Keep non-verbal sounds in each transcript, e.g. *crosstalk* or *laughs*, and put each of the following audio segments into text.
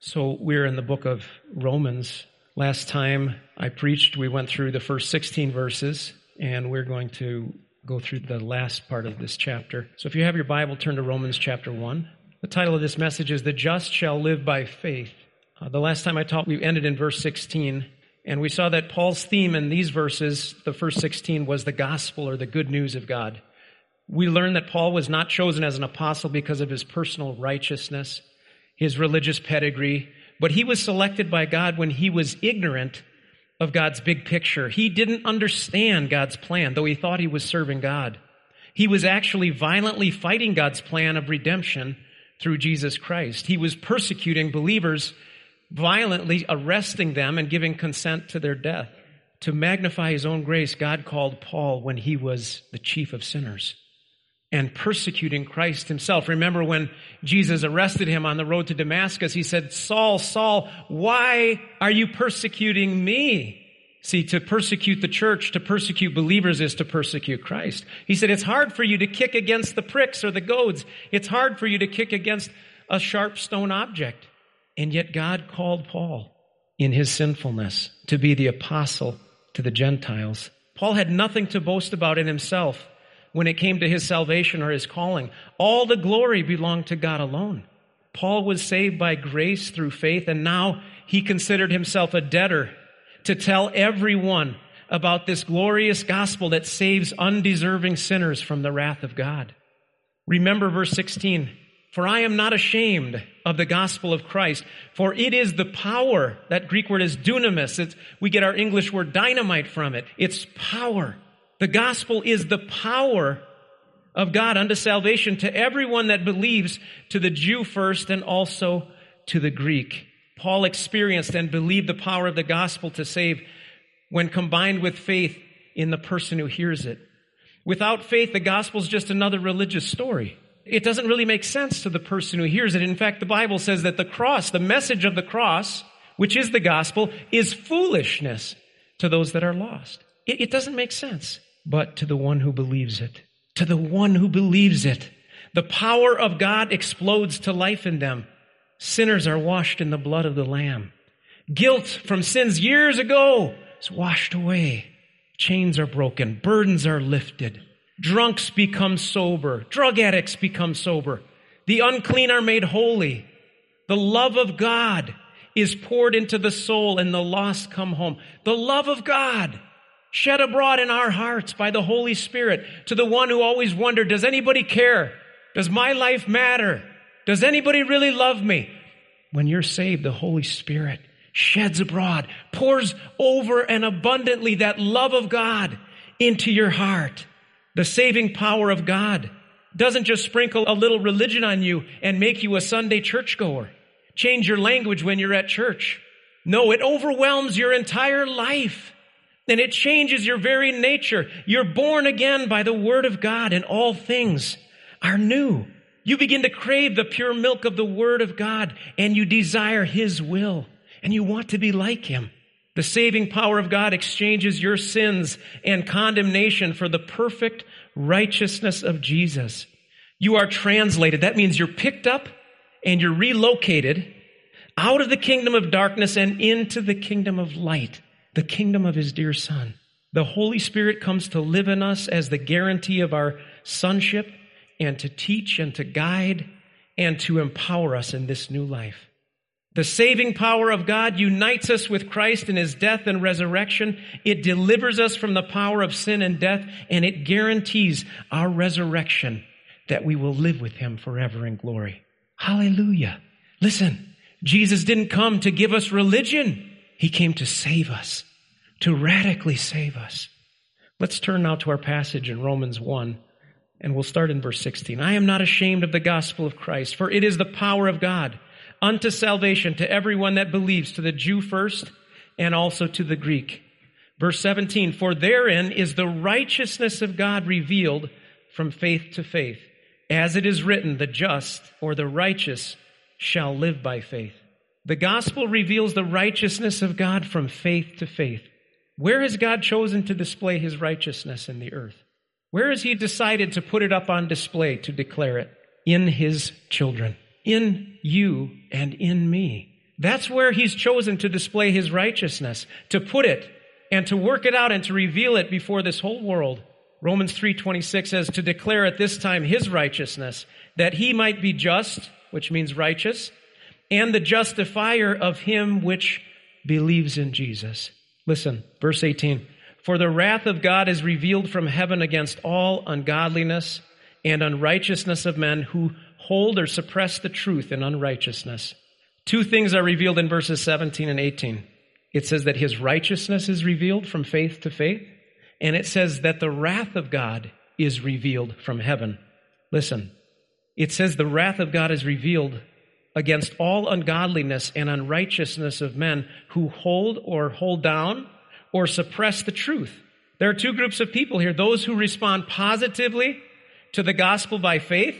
So we're in the book of Romans. Last time I preached, we went through the first 16 verses, and we're going to go through the last part of this chapter. So if you have your Bible, turn to Romans chapter 1. The title of this message is The Just Shall Live by Faith. Uh, the last time I taught, we ended in verse 16, and we saw that Paul's theme in these verses, the first 16, was the gospel or the good news of God. We learned that Paul was not chosen as an apostle because of his personal righteousness his religious pedigree, but he was selected by God when he was ignorant of God's big picture. He didn't understand God's plan, though he thought he was serving God. He was actually violently fighting God's plan of redemption through Jesus Christ. He was persecuting believers, violently arresting them and giving consent to their death. To magnify his own grace, God called Paul when he was the chief of sinners and persecuting Christ himself. Remember when Jesus arrested him on the road to Damascus, he said, Saul, Saul, why are you persecuting me? See, to persecute the church, to persecute believers is to persecute Christ. He said, it's hard for you to kick against the pricks or the goads. It's hard for you to kick against a sharp stone object. And yet God called Paul in his sinfulness to be the apostle to the Gentiles. Paul had nothing to boast about in himself when it came to his salvation or his calling. All the glory belonged to God alone. Paul was saved by grace through faith, and now he considered himself a debtor to tell everyone about this glorious gospel that saves undeserving sinners from the wrath of God. Remember verse 16. For I am not ashamed of the gospel of Christ, for it is the power, that Greek word is dunamis. It's, we get our English word dynamite from it. It's power the gospel is the power of God unto salvation to everyone that believes, to the Jew first and also to the Greek. Paul experienced and believed the power of the gospel to save when combined with faith in the person who hears it. Without faith, the gospel is just another religious story. It doesn't really make sense to the person who hears it. In fact, the Bible says that the cross, the message of the cross, which is the gospel, is foolishness to those that are lost. It, it doesn't make sense but to the one who believes it. To the one who believes it. The power of God explodes to life in them. Sinners are washed in the blood of the Lamb. Guilt from sins years ago is washed away. Chains are broken. Burdens are lifted. Drunks become sober. Drug addicts become sober. The unclean are made holy. The love of God is poured into the soul and the lost come home. The love of God shed abroad in our hearts by the Holy Spirit to the one who always wondered, does anybody care? Does my life matter? Does anybody really love me? When you're saved, the Holy Spirit sheds abroad, pours over and abundantly that love of God into your heart. The saving power of God doesn't just sprinkle a little religion on you and make you a Sunday churchgoer. Change your language when you're at church. No, it overwhelms your entire life and it changes your very nature. You're born again by the word of God and all things are new. You begin to crave the pure milk of the word of God and you desire his will and you want to be like him. The saving power of God exchanges your sins and condemnation for the perfect righteousness of Jesus. You are translated. That means you're picked up and you're relocated out of the kingdom of darkness and into the kingdom of light the kingdom of his dear son. The Holy Spirit comes to live in us as the guarantee of our sonship and to teach and to guide and to empower us in this new life. The saving power of God unites us with Christ in his death and resurrection. It delivers us from the power of sin and death, and it guarantees our resurrection that we will live with him forever in glory. Hallelujah. Listen, Jesus didn't come to give us religion. He came to save us to radically save us. Let's turn now to our passage in Romans 1, and we'll start in verse 16. I am not ashamed of the gospel of Christ, for it is the power of God unto salvation to everyone that believes, to the Jew first, and also to the Greek. Verse 17, for therein is the righteousness of God revealed from faith to faith. As it is written, the just or the righteous shall live by faith. The gospel reveals the righteousness of God from faith to faith. Where has God chosen to display his righteousness in the earth? Where has he decided to put it up on display to declare it? In his children. In you and in me. That's where he's chosen to display his righteousness, to put it and to work it out and to reveal it before this whole world. Romans 3:26 says to declare at this time his righteousness that he might be just, which means righteous, and the justifier of him which believes in Jesus. Listen, verse 18. For the wrath of God is revealed from heaven against all ungodliness and unrighteousness of men who hold or suppress the truth in unrighteousness. Two things are revealed in verses 17 and 18. It says that his righteousness is revealed from faith to faith, and it says that the wrath of God is revealed from heaven. Listen, it says the wrath of God is revealed against all ungodliness and unrighteousness of men who hold or hold down or suppress the truth. There are two groups of people here those who respond positively to the gospel by faith,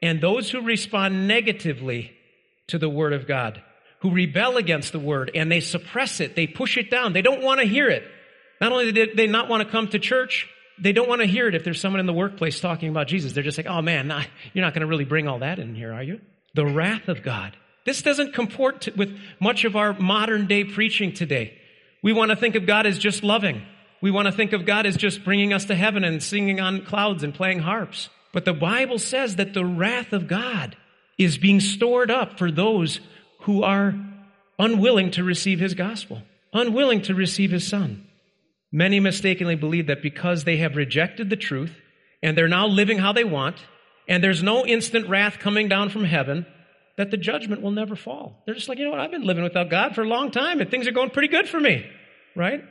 and those who respond negatively to the word of God, who rebel against the word and they suppress it, they push it down, they don't want to hear it. Not only did they not want to come to church, they don't want to hear it if there's someone in the workplace talking about Jesus. They're just like, oh man, nah, you're not going to really bring all that in here, are you? The wrath of God. This doesn't comport to, with much of our modern day preaching today. We want to think of God as just loving. We want to think of God as just bringing us to heaven and singing on clouds and playing harps. But the Bible says that the wrath of God is being stored up for those who are unwilling to receive his gospel, unwilling to receive his son. Many mistakenly believe that because they have rejected the truth and they're now living how they want, and there's no instant wrath coming down from heaven, that the judgment will never fall. They're just like, you know what, I've been living without God for a long time and things are going pretty good for me, right?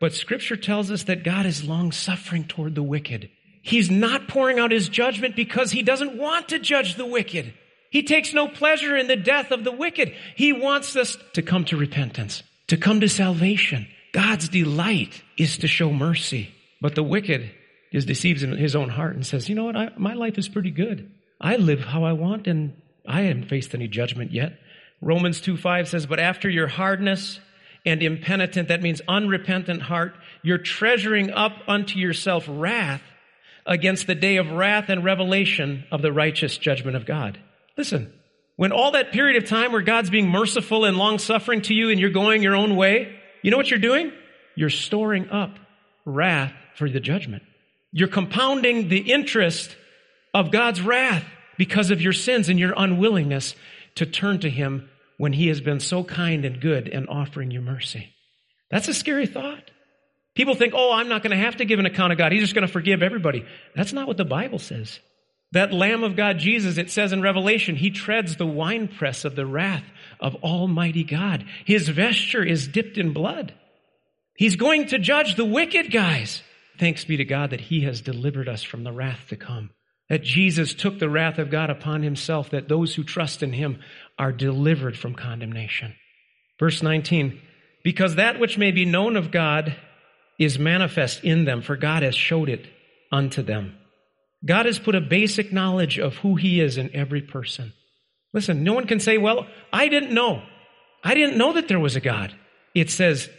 But scripture tells us that God is long suffering toward the wicked. He's not pouring out his judgment because he doesn't want to judge the wicked. He takes no pleasure in the death of the wicked. He wants us to come to repentance, to come to salvation. God's delight is to show mercy. But the wicked is deceives in his own heart and says, you know what? I, my life is pretty good. I live how I want and I haven't faced any judgment yet. Romans 2 5 says, but after your hardness and impenitent, that means unrepentant heart, you're treasuring up unto yourself wrath against the day of wrath and revelation of the righteous judgment of God. Listen, when all that period of time where God's being merciful and long suffering to you and you're going your own way, you know what you're doing? You're storing up wrath for the judgment. You're compounding the interest of God's wrath because of your sins and your unwillingness to turn to Him when He has been so kind and good and offering you mercy. That's a scary thought. People think, oh, I'm not going to have to give an account of God. He's just going to forgive everybody. That's not what the Bible says. That Lamb of God, Jesus, it says in Revelation, he treads the winepress of the wrath of Almighty God. His vesture is dipped in blood. He's going to judge the wicked guys. Thanks be to God that he has delivered us from the wrath to come. That Jesus took the wrath of God upon himself, that those who trust in him are delivered from condemnation. Verse 19, because that which may be known of God is manifest in them, for God has showed it unto them. God has put a basic knowledge of who He is in every person. Listen, no one can say, well, I didn't know. I didn't know that there was a God. It says,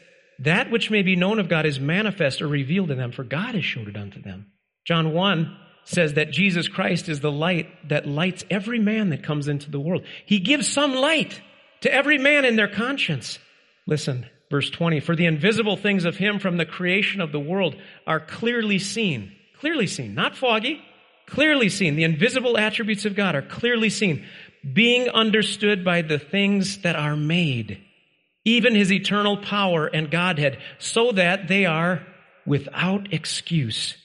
that which may be known of God is manifest or revealed to them, for God has showed it unto them. John 1 says that Jesus Christ is the light that lights every man that comes into the world. He gives some light to every man in their conscience. Listen, Verse 20, for the invisible things of him from the creation of the world are clearly seen. Clearly seen, not foggy, clearly seen. The invisible attributes of God are clearly seen, being understood by the things that are made, even his eternal power and Godhead, so that they are without excuse.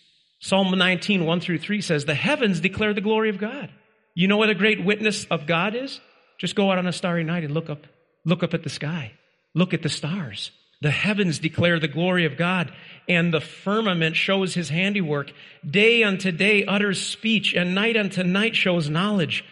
Psalm 19, 1 through 3 says, The heavens declare the glory of God. You know what a great witness of God is? Just go out on a starry night and look up, look up at the sky. Look at the stars. The heavens declare the glory of God, and the firmament shows his handiwork. Day unto day utters speech, and night unto night shows knowledge.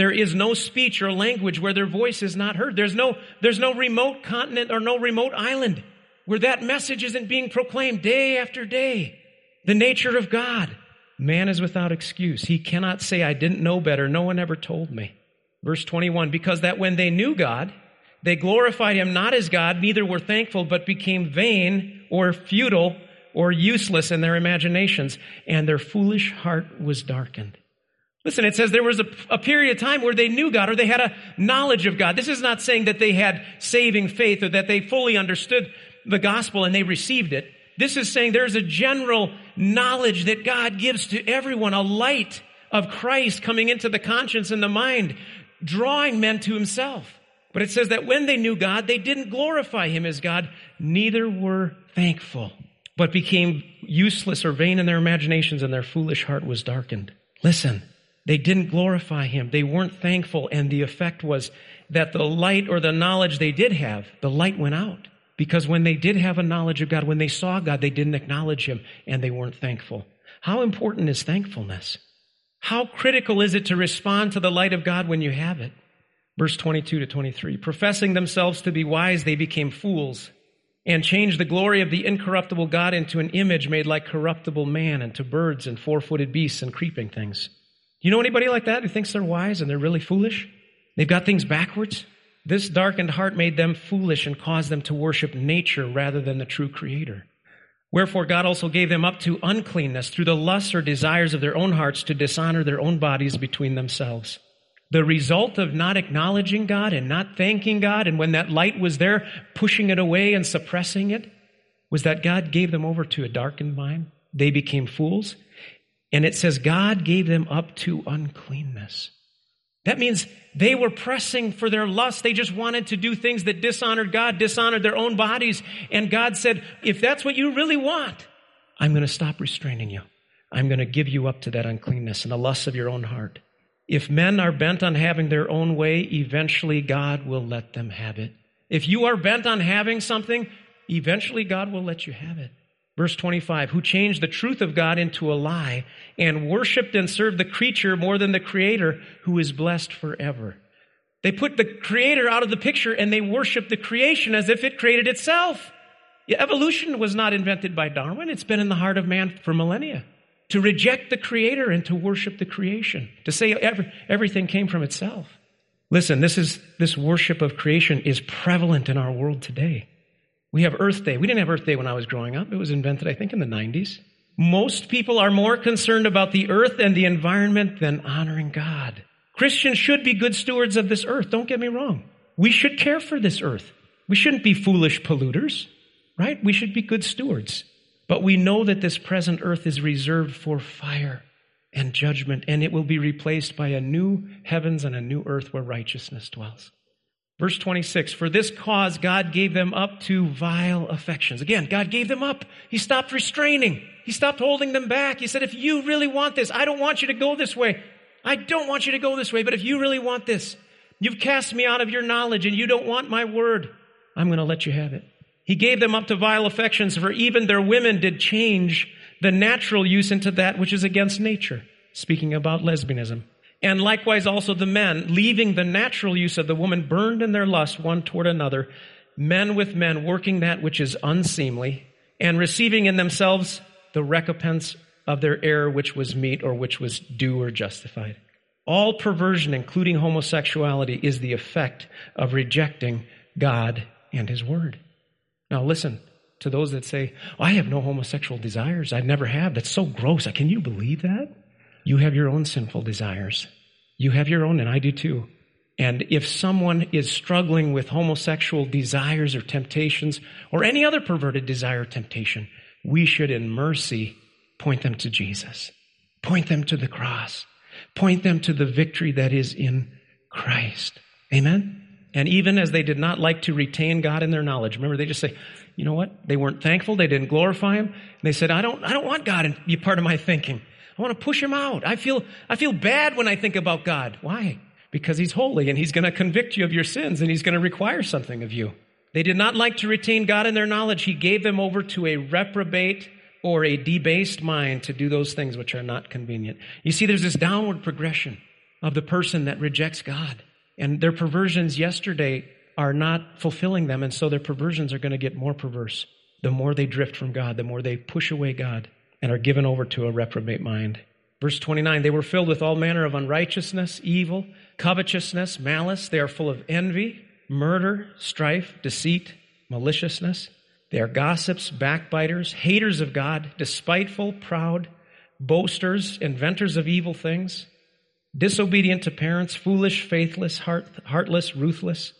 There is no speech or language where their voice is not heard. There's no, there's no remote continent or no remote island where that message isn't being proclaimed day after day. The nature of God. Man is without excuse. He cannot say, I didn't know better. No one ever told me. Verse 21, because that when they knew God, they glorified him not as God, neither were thankful, but became vain or futile or useless in their imaginations, and their foolish heart was darkened. Listen, it says there was a, a, period of time where they knew God or they had a knowledge of God. This is not saying that they had saving faith or that they fully understood the gospel and they received it. This is saying there's a general knowledge that God gives to everyone, a light of Christ coming into the conscience and the mind, drawing men to himself. But it says that when they knew God, they didn't glorify him as God, neither were thankful, but became useless or vain in their imaginations and their foolish heart was darkened. Listen, they didn't glorify him. They weren't thankful. And the effect was that the light or the knowledge they did have, the light went out. Because when they did have a knowledge of God, when they saw God, they didn't acknowledge him and they weren't thankful. How important is thankfulness? How critical is it to respond to the light of God when you have it? Verse 22 to 23. Professing themselves to be wise, they became fools and changed the glory of the incorruptible God into an image made like corruptible man and to birds and four footed beasts and creeping things. You know anybody like that who thinks they're wise and they're really foolish? They've got things backwards. This darkened heart made them foolish and caused them to worship nature rather than the true creator. Wherefore God also gave them up to uncleanness through the lusts or desires of their own hearts to dishonor their own bodies between themselves. The result of not acknowledging God and not thanking God, and when that light was there, pushing it away and suppressing it, was that God gave them over to a darkened mind. They became fools and it says God gave them up to uncleanness. That means they were pressing for their lust. They just wanted to do things that dishonored God, dishonored their own bodies. And God said, if that's what you really want, I'm going to stop restraining you. I'm going to give you up to that uncleanness and the lusts of your own heart. If men are bent on having their own way, eventually God will let them have it. If you are bent on having something, eventually God will let you have it. Verse 25, who changed the truth of God into a lie and worshiped and served the creature more than the creator who is blessed forever. They put the creator out of the picture and they worship the creation as if it created itself. Evolution was not invented by Darwin. It's been in the heart of man for millennia. To reject the creator and to worship the creation. To say every, everything came from itself. Listen, this is, this worship of creation is prevalent in our world today. We have Earth Day. We didn't have Earth Day when I was growing up. It was invented, I think, in the 90s. Most people are more concerned about the earth and the environment than honoring God. Christians should be good stewards of this earth. Don't get me wrong. We should care for this earth. We shouldn't be foolish polluters, right? We should be good stewards. But we know that this present earth is reserved for fire and judgment, and it will be replaced by a new heavens and a new earth where righteousness dwells. Verse 26, for this cause God gave them up to vile affections. Again, God gave them up. He stopped restraining. He stopped holding them back. He said, if you really want this, I don't want you to go this way. I don't want you to go this way, but if you really want this, you've cast me out of your knowledge and you don't want my word, I'm going to let you have it. He gave them up to vile affections, for even their women did change the natural use into that which is against nature. Speaking about lesbianism. And likewise also the men, leaving the natural use of the woman, burned in their lust one toward another, men with men working that which is unseemly, and receiving in themselves the recompense of their error which was meet or which was due or justified. All perversion, including homosexuality, is the effect of rejecting God and His Word. Now listen to those that say, oh, I have no homosexual desires. I never have. That's so gross. Can you believe that? You have your own sinful desires. You have your own, and I do too. And if someone is struggling with homosexual desires or temptations or any other perverted desire or temptation, we should in mercy point them to Jesus. Point them to the cross. Point them to the victory that is in Christ. Amen? And even as they did not like to retain God in their knowledge, remember they just say, you know what? They weren't thankful. They didn't glorify Him. They said, I don't, I don't want God to be part of my thinking. I want to push him out. I feel, I feel bad when I think about God. Why? Because he's holy and he's going to convict you of your sins and he's going to require something of you. They did not like to retain God in their knowledge. He gave them over to a reprobate or a debased mind to do those things which are not convenient. You see, there's this downward progression of the person that rejects God. And their perversions yesterday are not fulfilling them, and so their perversions are going to get more perverse. The more they drift from God, the more they push away God and are given over to a reprobate mind. Verse 29, they were filled with all manner of unrighteousness, evil, covetousness, malice. They are full of envy, murder, strife, deceit, maliciousness. They are gossips, backbiters, haters of God, despiteful, proud, boasters, inventors of evil things, disobedient to parents, foolish, faithless, heart, heartless, ruthless,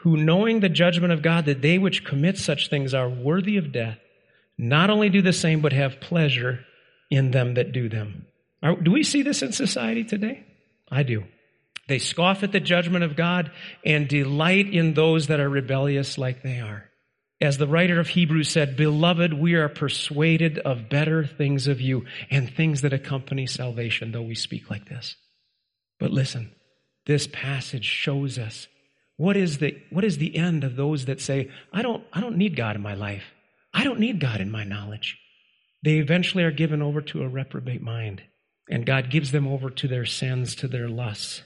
who knowing the judgment of God that they which commit such things are worthy of death, not only do the same, but have pleasure in them that do them. Are, do we see this in society today? I do. They scoff at the judgment of God and delight in those that are rebellious like they are. As the writer of Hebrews said, Beloved, we are persuaded of better things of you and things that accompany salvation, though we speak like this. But listen, this passage shows us what is the, what is the end of those that say, I don't, I don't need God in my life. I don't need God in my knowledge. They eventually are given over to a reprobate mind, and God gives them over to their sins, to their lusts.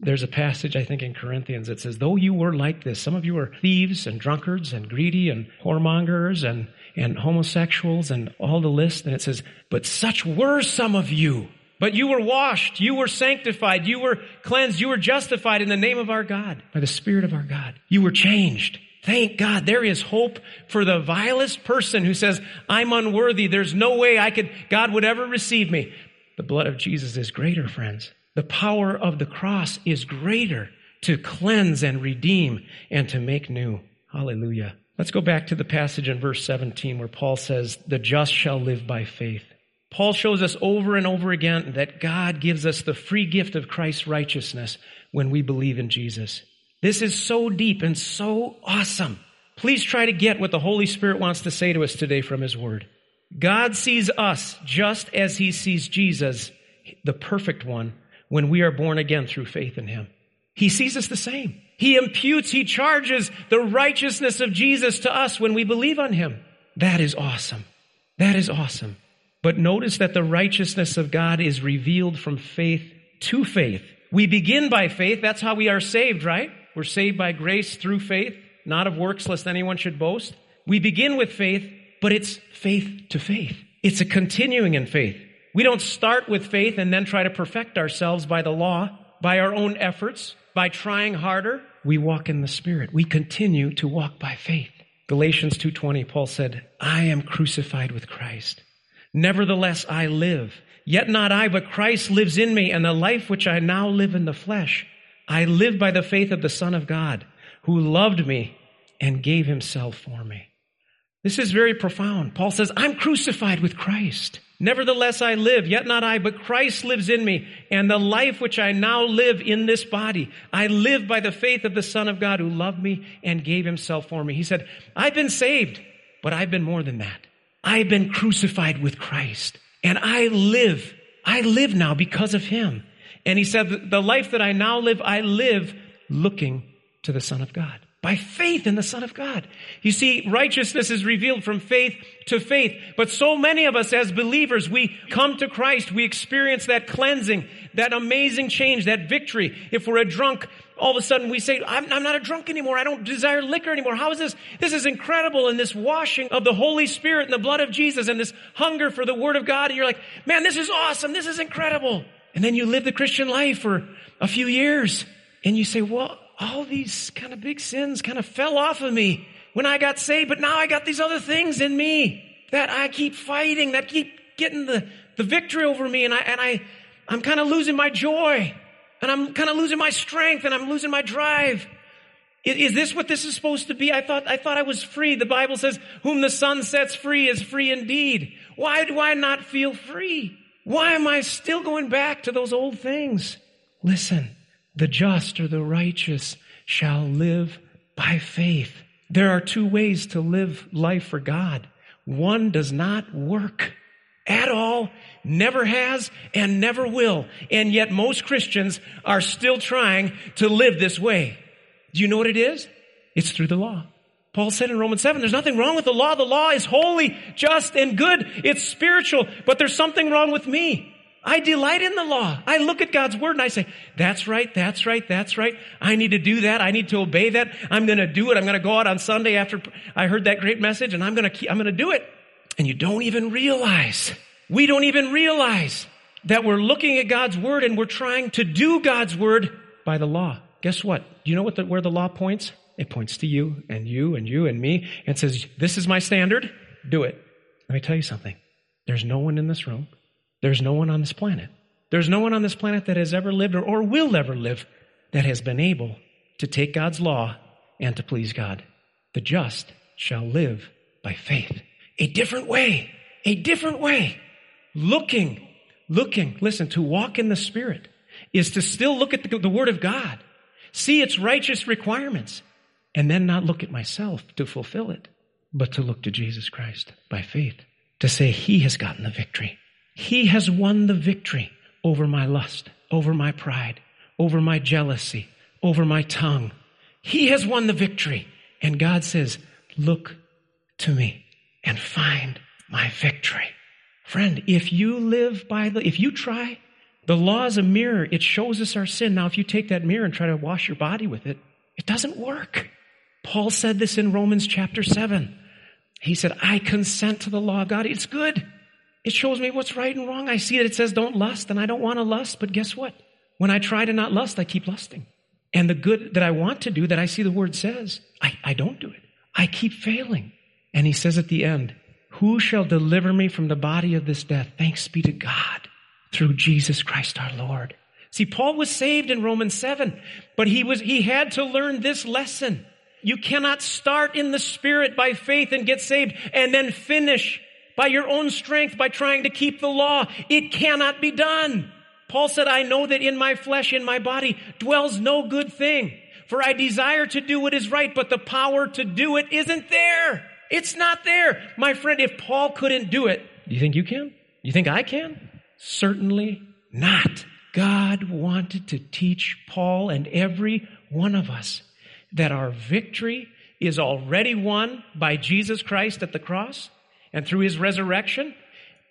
There's a passage, I think, in Corinthians that says, Though you were like this, some of you are thieves and drunkards and greedy and whoremongers and, and homosexuals and all the list. And it says, But such were some of you. But you were washed, you were sanctified, you were cleansed, you were justified in the name of our God, by the Spirit of our God. You were changed. Thank God there is hope for the vilest person who says, I'm unworthy. There's no way I could, God would ever receive me. The blood of Jesus is greater, friends. The power of the cross is greater to cleanse and redeem and to make new. Hallelujah. Let's go back to the passage in verse 17 where Paul says, the just shall live by faith. Paul shows us over and over again that God gives us the free gift of Christ's righteousness when we believe in Jesus. This is so deep and so awesome. Please try to get what the Holy Spirit wants to say to us today from His Word. God sees us just as He sees Jesus, the perfect one, when we are born again through faith in Him. He sees us the same. He imputes, He charges the righteousness of Jesus to us when we believe on Him. That is awesome. That is awesome. But notice that the righteousness of God is revealed from faith to faith. We begin by faith. That's how we are saved, right? We're saved by grace through faith, not of works, lest anyone should boast. We begin with faith, but it's faith to faith. It's a continuing in faith. We don't start with faith and then try to perfect ourselves by the law, by our own efforts, by trying harder. We walk in the Spirit. We continue to walk by faith. Galatians 2:20 Paul said, "I am crucified with Christ. Nevertheless I live, yet not I, but Christ lives in me, and the life which I now live in the flesh, I live by the faith of the Son of God, who loved me and gave himself for me." This is very profound. Paul says, "I'm crucified with Christ." Nevertheless, I live, yet not I, but Christ lives in me. And the life which I now live in this body, I live by the faith of the Son of God who loved me and gave himself for me. He said, I've been saved, but I've been more than that. I've been crucified with Christ and I live. I live now because of him. And he said, the life that I now live, I live looking to the Son of God by faith in the Son of God. You see, righteousness is revealed from faith to faith. But so many of us as believers, we come to Christ, we experience that cleansing, that amazing change, that victory. If we're a drunk, all of a sudden we say, I'm, I'm, not a drunk anymore. I don't desire liquor anymore. How is this? This is incredible. And this washing of the Holy Spirit and the blood of Jesus and this hunger for the Word of God. And you're like, man, this is awesome. This is incredible. And then you live the Christian life for a few years and you say, well, all these kind of big sins kind of fell off of me when I got saved, but now I got these other things in me that I keep fighting, that keep getting the, the victory over me, and I, and I, I'm kind of losing my joy, and I'm kind of losing my strength, and I'm losing my drive. Is, is this what this is supposed to be? I thought, I thought I was free. The Bible says, whom the Son sets free is free indeed. Why do I not feel free? Why am I still going back to those old things? Listen, the just or the righteous shall live by faith. There are two ways to live life for God. One does not work at all, never has, and never will. And yet most Christians are still trying to live this way. Do you know what it is? It's through the law. Paul said in Romans 7, there's nothing wrong with the law. The law is holy, just, and good. It's spiritual, but there's something wrong with me. I delight in the law. I look at God's word and I say, that's right, that's right, that's right. I need to do that. I need to obey that. I'm going to do it. I'm going to go out on Sunday after I heard that great message and I'm going to keep, I'm going to do it. And you don't even realize, we don't even realize that we're looking at God's word and we're trying to do God's word by the law. Guess what? Do you know what the, where the law points? It points to you and you and you and me and says, this is my standard. Do it. Let me tell you something. There's no one in this room there's no one on this planet There's no one on this planet that has ever lived or, or will ever live that has been able to take God's law and to please God. The just shall live by faith. A different way, a different way. Looking, looking, listen, to walk in the Spirit is to still look at the, the Word of God, see its righteous requirements, and then not look at myself to fulfill it, but to look to Jesus Christ by faith, to say, He has gotten the victory. He has won the victory over my lust, over my pride, over my jealousy, over my tongue. He has won the victory. And God says, look to me and find my victory. Friend, if you live by the, if you try, the law is a mirror. It shows us our sin. Now, if you take that mirror and try to wash your body with it, it doesn't work. Paul said this in Romans chapter 7. He said, I consent to the law of God. It's good. It shows me what's right and wrong. I see that it says don't lust, and I don't want to lust, but guess what? When I try to not lust, I keep lusting. And the good that I want to do, that I see the word says, I, I don't do it. I keep failing. And he says at the end, Who shall deliver me from the body of this death? Thanks be to God through Jesus Christ our Lord. See, Paul was saved in Romans 7, but he was, he had to learn this lesson. You cannot start in the Spirit by faith and get saved and then finish by your own strength by trying to keep the law. It cannot be done. Paul said, I know that in my flesh, in my body, dwells no good thing. For I desire to do what is right, but the power to do it isn't there. It's not there. My friend, if Paul couldn't do it, do you think you can? You think I can? Certainly not. God wanted to teach Paul and every one of us that our victory is already won by Jesus Christ at the cross and through his resurrection.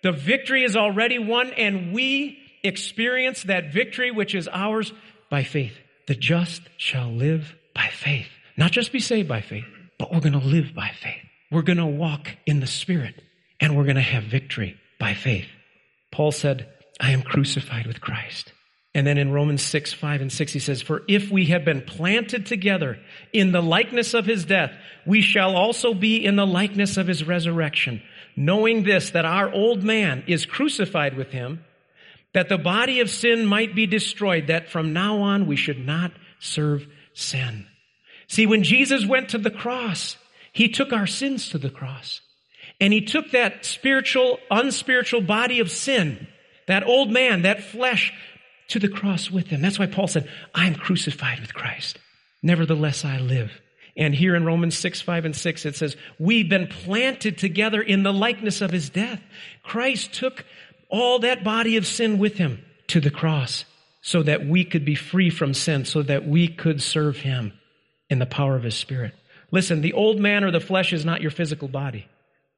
The victory is already won and we experience that victory which is ours by faith. The just shall live by faith. Not just be saved by faith, but we're going to live by faith. We're going to walk in the Spirit and we're going to have victory by faith. Paul said, I am crucified with Christ. And then in Romans 6, 5 and 6, he says, For if we have been planted together in the likeness of his death, we shall also be in the likeness of his resurrection, knowing this, that our old man is crucified with him, that the body of sin might be destroyed, that from now on we should not serve sin. See, when Jesus went to the cross, he took our sins to the cross. And he took that spiritual, unspiritual body of sin, that old man, that flesh, to the cross with him. That's why Paul said, I am crucified with Christ. Nevertheless, I live. And here in Romans 6, 5, and 6, it says, We've been planted together in the likeness of his death. Christ took all that body of sin with him to the cross so that we could be free from sin, so that we could serve him in the power of his spirit. Listen, the old man or the flesh is not your physical body,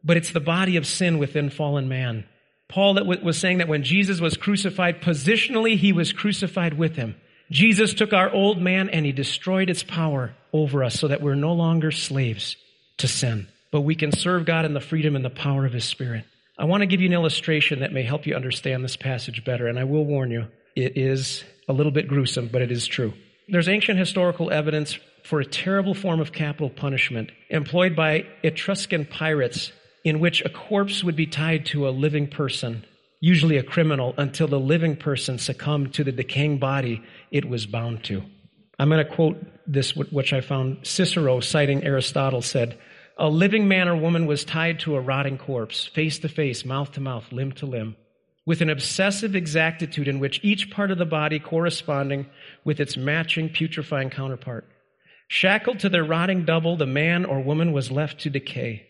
but it's the body of sin within fallen man. Paul was saying that when Jesus was crucified, positionally, he was crucified with him. Jesus took our old man and he destroyed its power over us so that we're no longer slaves to sin, but we can serve God in the freedom and the power of his spirit. I want to give you an illustration that may help you understand this passage better, and I will warn you, it is a little bit gruesome, but it is true. There's ancient historical evidence for a terrible form of capital punishment employed by Etruscan pirates in which a corpse would be tied to a living person, usually a criminal, until the living person succumbed to the decaying body it was bound to. I'm going to quote this, which I found Cicero, citing Aristotle, said, a living man or woman was tied to a rotting corpse, face to face, mouth to mouth, limb to limb, with an obsessive exactitude in which each part of the body corresponding with its matching putrefying counterpart. Shackled to their rotting double, the man or woman was left to decay.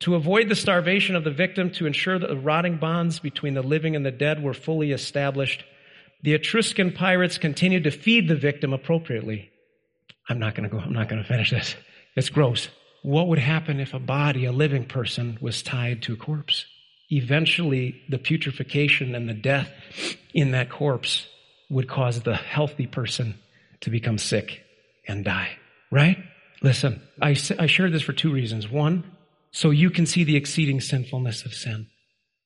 To avoid the starvation of the victim, to ensure that the rotting bonds between the living and the dead were fully established, the Etruscan pirates continued to feed the victim appropriately. I'm not going to go, I'm not going to finish this. It's gross what would happen if a body, a living person, was tied to a corpse? Eventually, the putrefaction and the death in that corpse would cause the healthy person to become sick and die. Right? Listen, I, I share this for two reasons. One, so you can see the exceeding sinfulness of sin.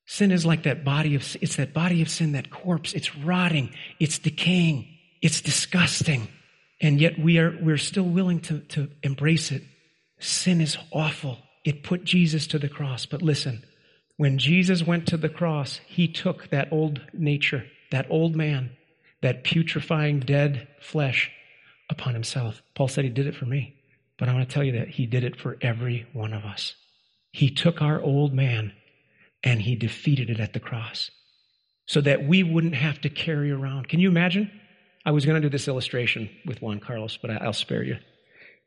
Sin is like that body of, it's that body of sin, that corpse. It's rotting. It's decaying. It's disgusting. And yet we are, we're still willing to, to embrace it Sin is awful. It put Jesus to the cross. But listen, when Jesus went to the cross, he took that old nature that old man, that putrefying dead flesh upon himself. Paul said he did it for me. But I want to tell you that he did it for every one of us. He took our old man and he defeated it at the cross so that we wouldn't have to carry around. Can you imagine? I was going to do this illustration with Juan Carlos, but I'll spare you.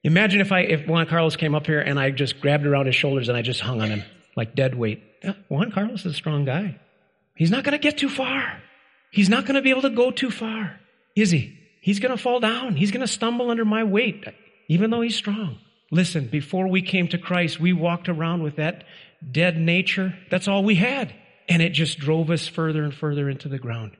Imagine if I, if Juan Carlos came up here and I just grabbed around his shoulders and I just hung on him like dead weight. Juan Carlos is a strong guy. He's not going to get too far. He's not going to be able to go too far, is he? He's going to fall down. He's going to stumble under my weight, even though he's strong. Listen, before we came to Christ, we walked around with that dead nature. That's all we had. And it just drove us further and further into the ground.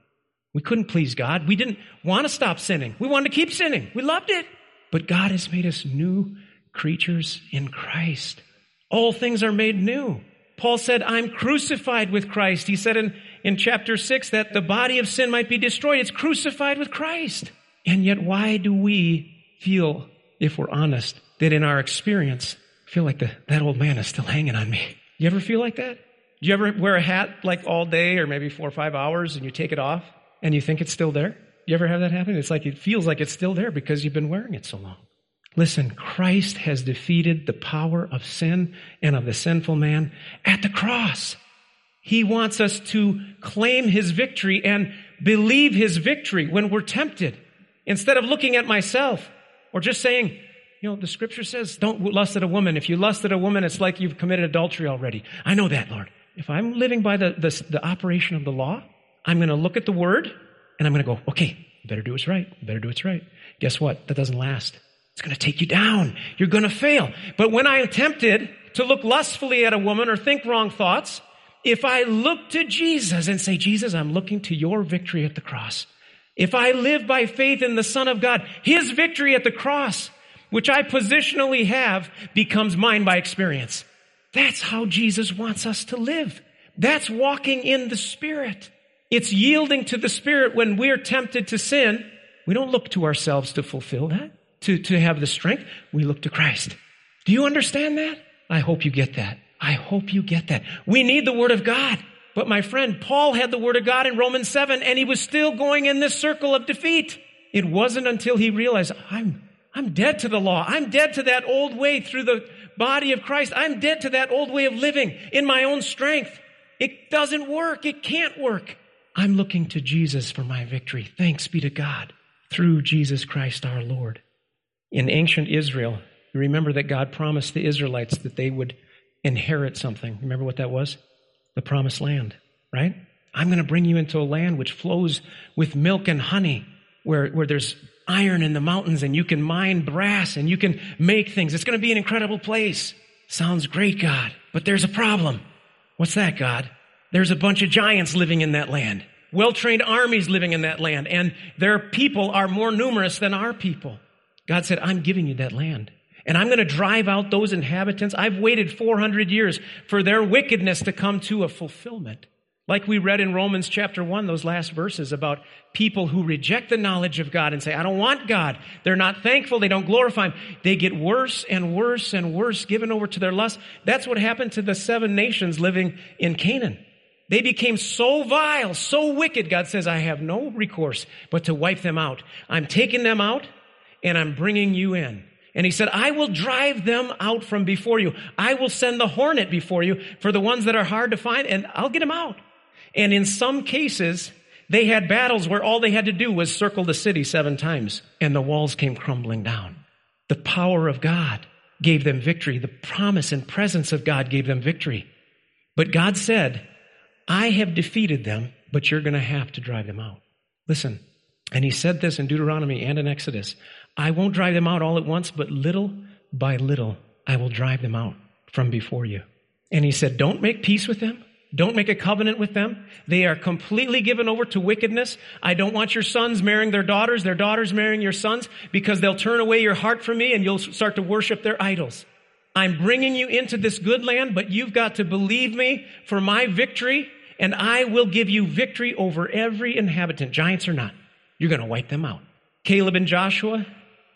We couldn't please God. We didn't want to stop sinning. We wanted to keep sinning. We loved it. But God has made us new creatures in Christ. All things are made new. Paul said, I'm crucified with Christ. He said in, in chapter 6 that the body of sin might be destroyed. It's crucified with Christ. And yet, why do we feel, if we're honest, that in our experience, feel like the, that old man is still hanging on me? You ever feel like that? Do you ever wear a hat like all day or maybe four or five hours and you take it off and you think it's still there? You ever have that happen? It's like it feels like it's still there because you've been wearing it so long. Listen, Christ has defeated the power of sin and of the sinful man at the cross. He wants us to claim his victory and believe his victory when we're tempted. Instead of looking at myself or just saying, you know, the scripture says, don't lust at a woman. If you lust at a woman, it's like you've committed adultery already. I know that, Lord. If I'm living by the, the, the operation of the law, I'm going to look at the word and I'm going to go, okay, better do what's right. Better do what's right. Guess what? That doesn't last. It's going to take you down. You're going to fail. But when I am tempted to look lustfully at a woman or think wrong thoughts, if I look to Jesus and say, Jesus, I'm looking to your victory at the cross. If I live by faith in the Son of God, His victory at the cross, which I positionally have, becomes mine by experience. That's how Jesus wants us to live. That's walking in the Spirit. It's yielding to the Spirit when we're tempted to sin. We don't look to ourselves to fulfill that, to, to have the strength. We look to Christ. Do you understand that? I hope you get that. I hope you get that. We need the Word of God. But my friend, Paul had the Word of God in Romans 7 and he was still going in this circle of defeat. It wasn't until he realized, I'm, I'm dead to the law. I'm dead to that old way through the body of Christ. I'm dead to that old way of living in my own strength. It doesn't work. It can't work. I'm looking to Jesus for my victory. Thanks be to God through Jesus Christ our Lord. In ancient Israel, you remember that God promised the Israelites that they would inherit something. Remember what that was? the promised land, right? I'm going to bring you into a land which flows with milk and honey, where, where there's iron in the mountains and you can mine brass and you can make things. It's going to be an incredible place. Sounds great, God. But there's a problem. What's that, God? There's a bunch of giants living in that land. Well-trained armies living in that land. And their people are more numerous than our people. God said, I'm giving you that land. And I'm going to drive out those inhabitants. I've waited 400 years for their wickedness to come to a fulfillment. Like we read in Romans chapter 1, those last verses about people who reject the knowledge of God and say, I don't want God. They're not thankful. They don't glorify Him. They get worse and worse and worse, given over to their lust. That's what happened to the seven nations living in Canaan. They became so vile, so wicked. God says, I have no recourse but to wipe them out. I'm taking them out and I'm bringing you in. And he said, I will drive them out from before you. I will send the hornet before you for the ones that are hard to find and I'll get them out. And in some cases, they had battles where all they had to do was circle the city seven times and the walls came crumbling down. The power of God gave them victory. The promise and presence of God gave them victory. But God said, I have defeated them, but you're going to have to drive them out. Listen, and he said this in Deuteronomy and in Exodus. I won't drive them out all at once, but little by little, I will drive them out from before you. And he said, Don't make peace with them. Don't make a covenant with them. They are completely given over to wickedness. I don't want your sons marrying their daughters, their daughters marrying your sons, because they'll turn away your heart from me and you'll start to worship their idols. I'm bringing you into this good land, but you've got to believe me for my victory, and I will give you victory over every inhabitant, giants or not. You're going to wipe them out. Caleb and Joshua,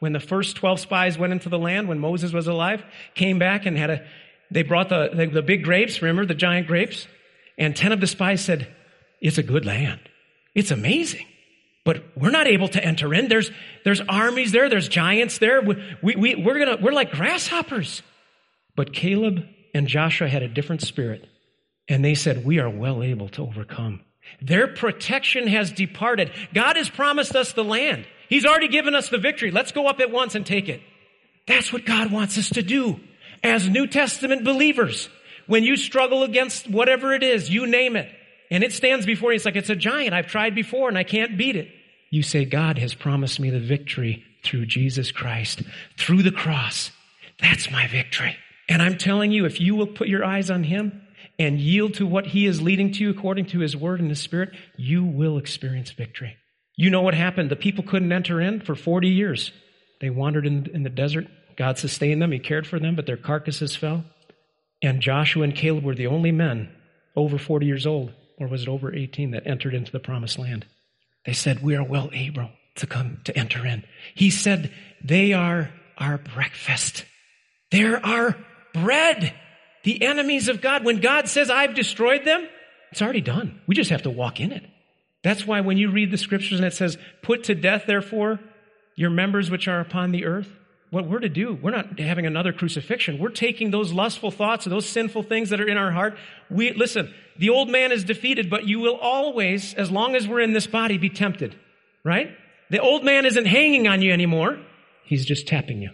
when the first 12 spies went into the land, when Moses was alive, came back and had a, they brought the, the, the big grapes, remember the giant grapes? And 10 of the spies said, it's a good land. It's amazing. But we're not able to enter in. There's, there's armies there. There's giants there. We, we, we, we're gonna, we're like grasshoppers. But Caleb and Joshua had a different spirit. And they said, we are well able to overcome. Their protection has departed. God has promised us the land. He's already given us the victory. Let's go up at once and take it. That's what God wants us to do as New Testament believers. When you struggle against whatever it is, you name it, and it stands before you, it's like it's a giant. I've tried before and I can't beat it. You say, God has promised me the victory through Jesus Christ, through the cross. That's my victory. And I'm telling you, if you will put your eyes on Him and yield to what He is leading to you according to His Word and His Spirit, you will experience victory. You know what happened? The people couldn't enter in for 40 years. They wandered in, in the desert. God sustained them. He cared for them, but their carcasses fell. And Joshua and Caleb were the only men over 40 years old, or was it over 18, that entered into the promised land. They said, We are well able to come to enter in. He said, They are our breakfast. They're our bread. The enemies of God. When God says, I've destroyed them, it's already done. We just have to walk in it. That's why when you read the scriptures and it says, Put to death, therefore, your members which are upon the earth, what we're to do, we're not having another crucifixion. We're taking those lustful thoughts, those sinful things that are in our heart. We, listen, the old man is defeated, but you will always, as long as we're in this body, be tempted. Right? The old man isn't hanging on you anymore. He's just tapping you.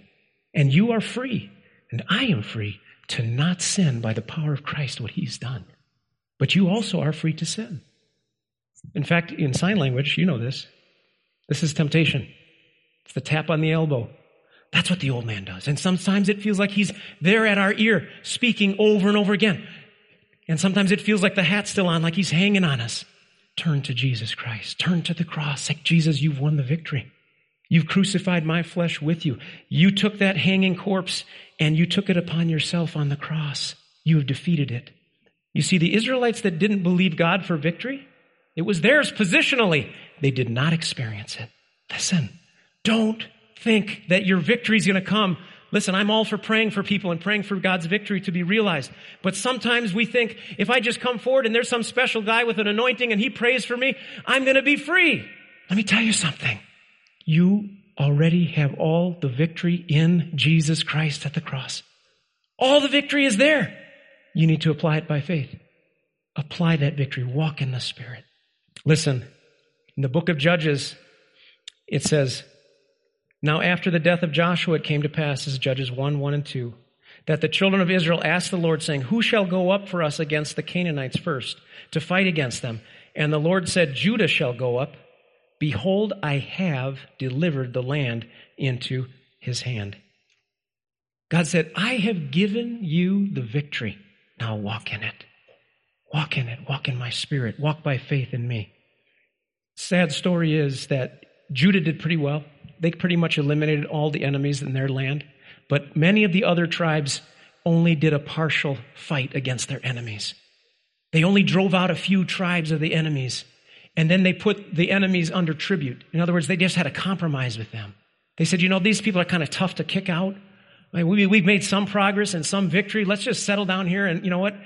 And you are free. And I am free to not sin by the power of Christ, what he's done. But you also are free to sin. In fact, in sign language, you know this. This is temptation. It's the tap on the elbow. That's what the old man does. And sometimes it feels like he's there at our ear speaking over and over again. And sometimes it feels like the hat's still on, like he's hanging on us. Turn to Jesus Christ. Turn to the cross. Like Jesus, you've won the victory. You've crucified my flesh with you. You took that hanging corpse and you took it upon yourself on the cross. You have defeated it. You see, the Israelites that didn't believe God for victory, it was theirs positionally. They did not experience it. Listen, don't think that your victory is going to come. Listen, I'm all for praying for people and praying for God's victory to be realized. But sometimes we think if I just come forward and there's some special guy with an anointing and he prays for me, I'm going to be free. Let me tell you something. You already have all the victory in Jesus Christ at the cross. All the victory is there. You need to apply it by faith. Apply that victory. Walk in the Spirit. Listen, in the book of Judges, it says, now, after the death of Joshua, it came to pass, as Judges 1, 1 and 2, that the children of Israel asked the Lord, saying, Who shall go up for us against the Canaanites first, to fight against them? And the Lord said, Judah shall go up. Behold, I have delivered the land into his hand. God said, I have given you the victory. Now walk in it. Walk in it. Walk in my spirit. Walk by faith in me. Sad story is that Judah did pretty well they pretty much eliminated all the enemies in their land. But many of the other tribes only did a partial fight against their enemies. They only drove out a few tribes of the enemies, and then they put the enemies under tribute. In other words, they just had a compromise with them. They said, you know, these people are kind of tough to kick out. we, have made some progress and some victory. Let's just settle down here. And you know what? *laughs*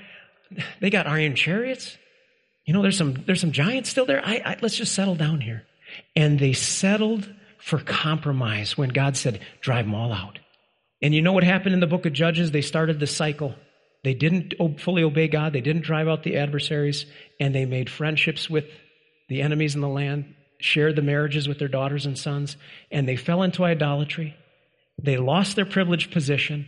They got iron chariots. You know, there's some, there's some giants still there. I, I, let's just settle down here. And they settled for compromise when God said, drive them all out. And you know what happened in the book of Judges? They started the cycle. They didn't fully obey God. They didn't drive out the adversaries and they made friendships with the enemies in the land, shared the marriages with their daughters and sons, and they fell into idolatry. They lost their privileged position.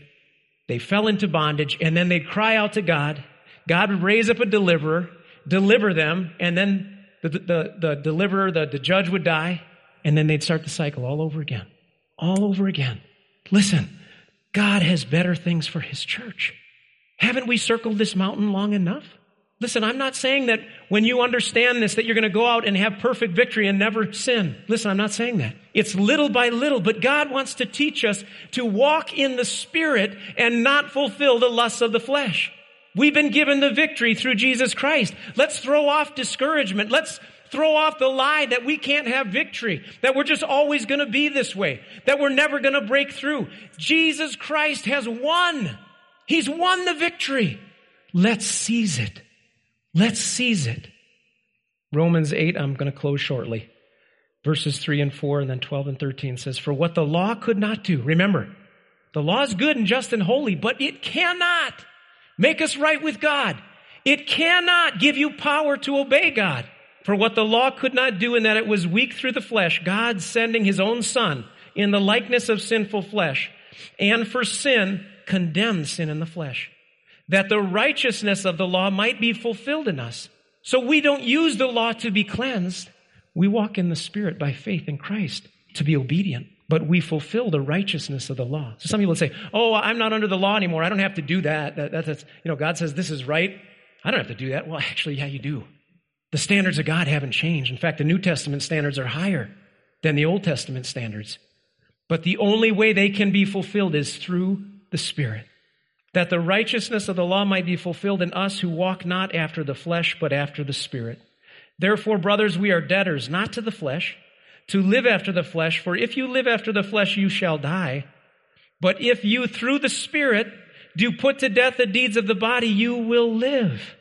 They fell into bondage and then they'd cry out to God. God would raise up a deliverer, deliver them, and then the, the, the deliverer, the, the judge would die, and then they'd start the cycle all over again. All over again. Listen, God has better things for His church. Haven't we circled this mountain long enough? Listen, I'm not saying that when you understand this that you're going to go out and have perfect victory and never sin. Listen, I'm not saying that. It's little by little, but God wants to teach us to walk in the Spirit and not fulfill the lusts of the flesh. We've been given the victory through Jesus Christ. Let's throw off discouragement. Let's throw off the lie that we can't have victory, that we're just always going to be this way, that we're never going to break through. Jesus Christ has won. He's won the victory. Let's seize it. Let's seize it. Romans 8, I'm going to close shortly. Verses 3 and 4, and then 12 and 13 says, For what the law could not do, remember, the law is good and just and holy, but it cannot make us right with God. It cannot give you power to obey God. For what the law could not do in that it was weak through the flesh, God sending his own son in the likeness of sinful flesh, and for sin, condemned sin in the flesh, that the righteousness of the law might be fulfilled in us. So we don't use the law to be cleansed. We walk in the Spirit by faith in Christ to be obedient, but we fulfill the righteousness of the law. So some people say, Oh, I'm not under the law anymore. I don't have to do that. that, that that's, you know, God says this is right. I don't have to do that. Well, actually, yeah, you do. The standards of God haven't changed. In fact, the New Testament standards are higher than the Old Testament standards. But the only way they can be fulfilled is through the Spirit. That the righteousness of the law might be fulfilled in us who walk not after the flesh, but after the Spirit. Therefore, brothers, we are debtors, not to the flesh, to live after the flesh, for if you live after the flesh, you shall die. But if you, through the Spirit, do put to death the deeds of the body, you will live.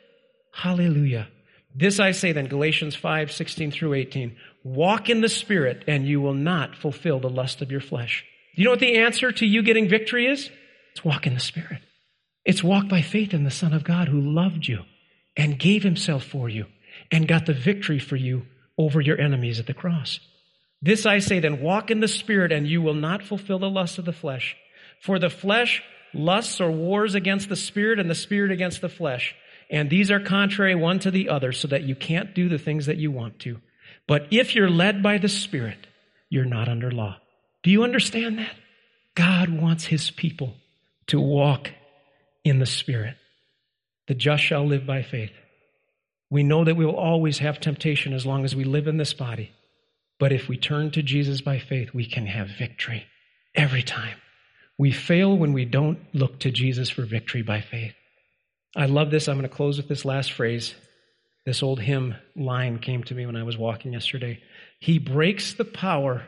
Hallelujah. This I say then, Galatians 5, 16 through 18. Walk in the Spirit, and you will not fulfill the lust of your flesh. Do you know what the answer to you getting victory is? It's walk in the Spirit. It's walk by faith in the Son of God who loved you and gave himself for you and got the victory for you over your enemies at the cross. This I say then, walk in the Spirit, and you will not fulfill the lust of the flesh. For the flesh lusts or wars against the Spirit, and the Spirit against the flesh and these are contrary one to the other so that you can't do the things that you want to. But if you're led by the Spirit, you're not under law. Do you understand that? God wants his people to walk in the Spirit. The just shall live by faith. We know that we will always have temptation as long as we live in this body. But if we turn to Jesus by faith, we can have victory every time. We fail when we don't look to Jesus for victory by faith. I love this. I'm going to close with this last phrase. This old hymn line came to me when I was walking yesterday. He breaks the power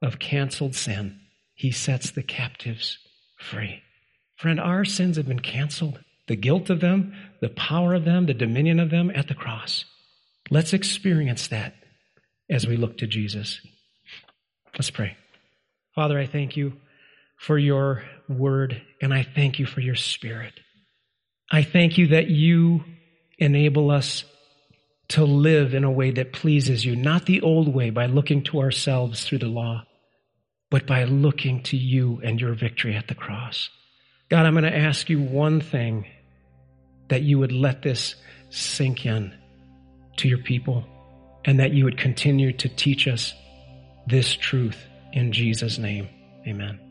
of canceled sin. He sets the captives free. Friend, our sins have been canceled. The guilt of them, the power of them, the dominion of them at the cross. Let's experience that as we look to Jesus. Let's pray. Father, I thank you for your word, and I thank you for your spirit. I thank you that you enable us to live in a way that pleases you, not the old way by looking to ourselves through the law, but by looking to you and your victory at the cross. God, I'm going to ask you one thing that you would let this sink in to your people and that you would continue to teach us this truth in Jesus' name. Amen.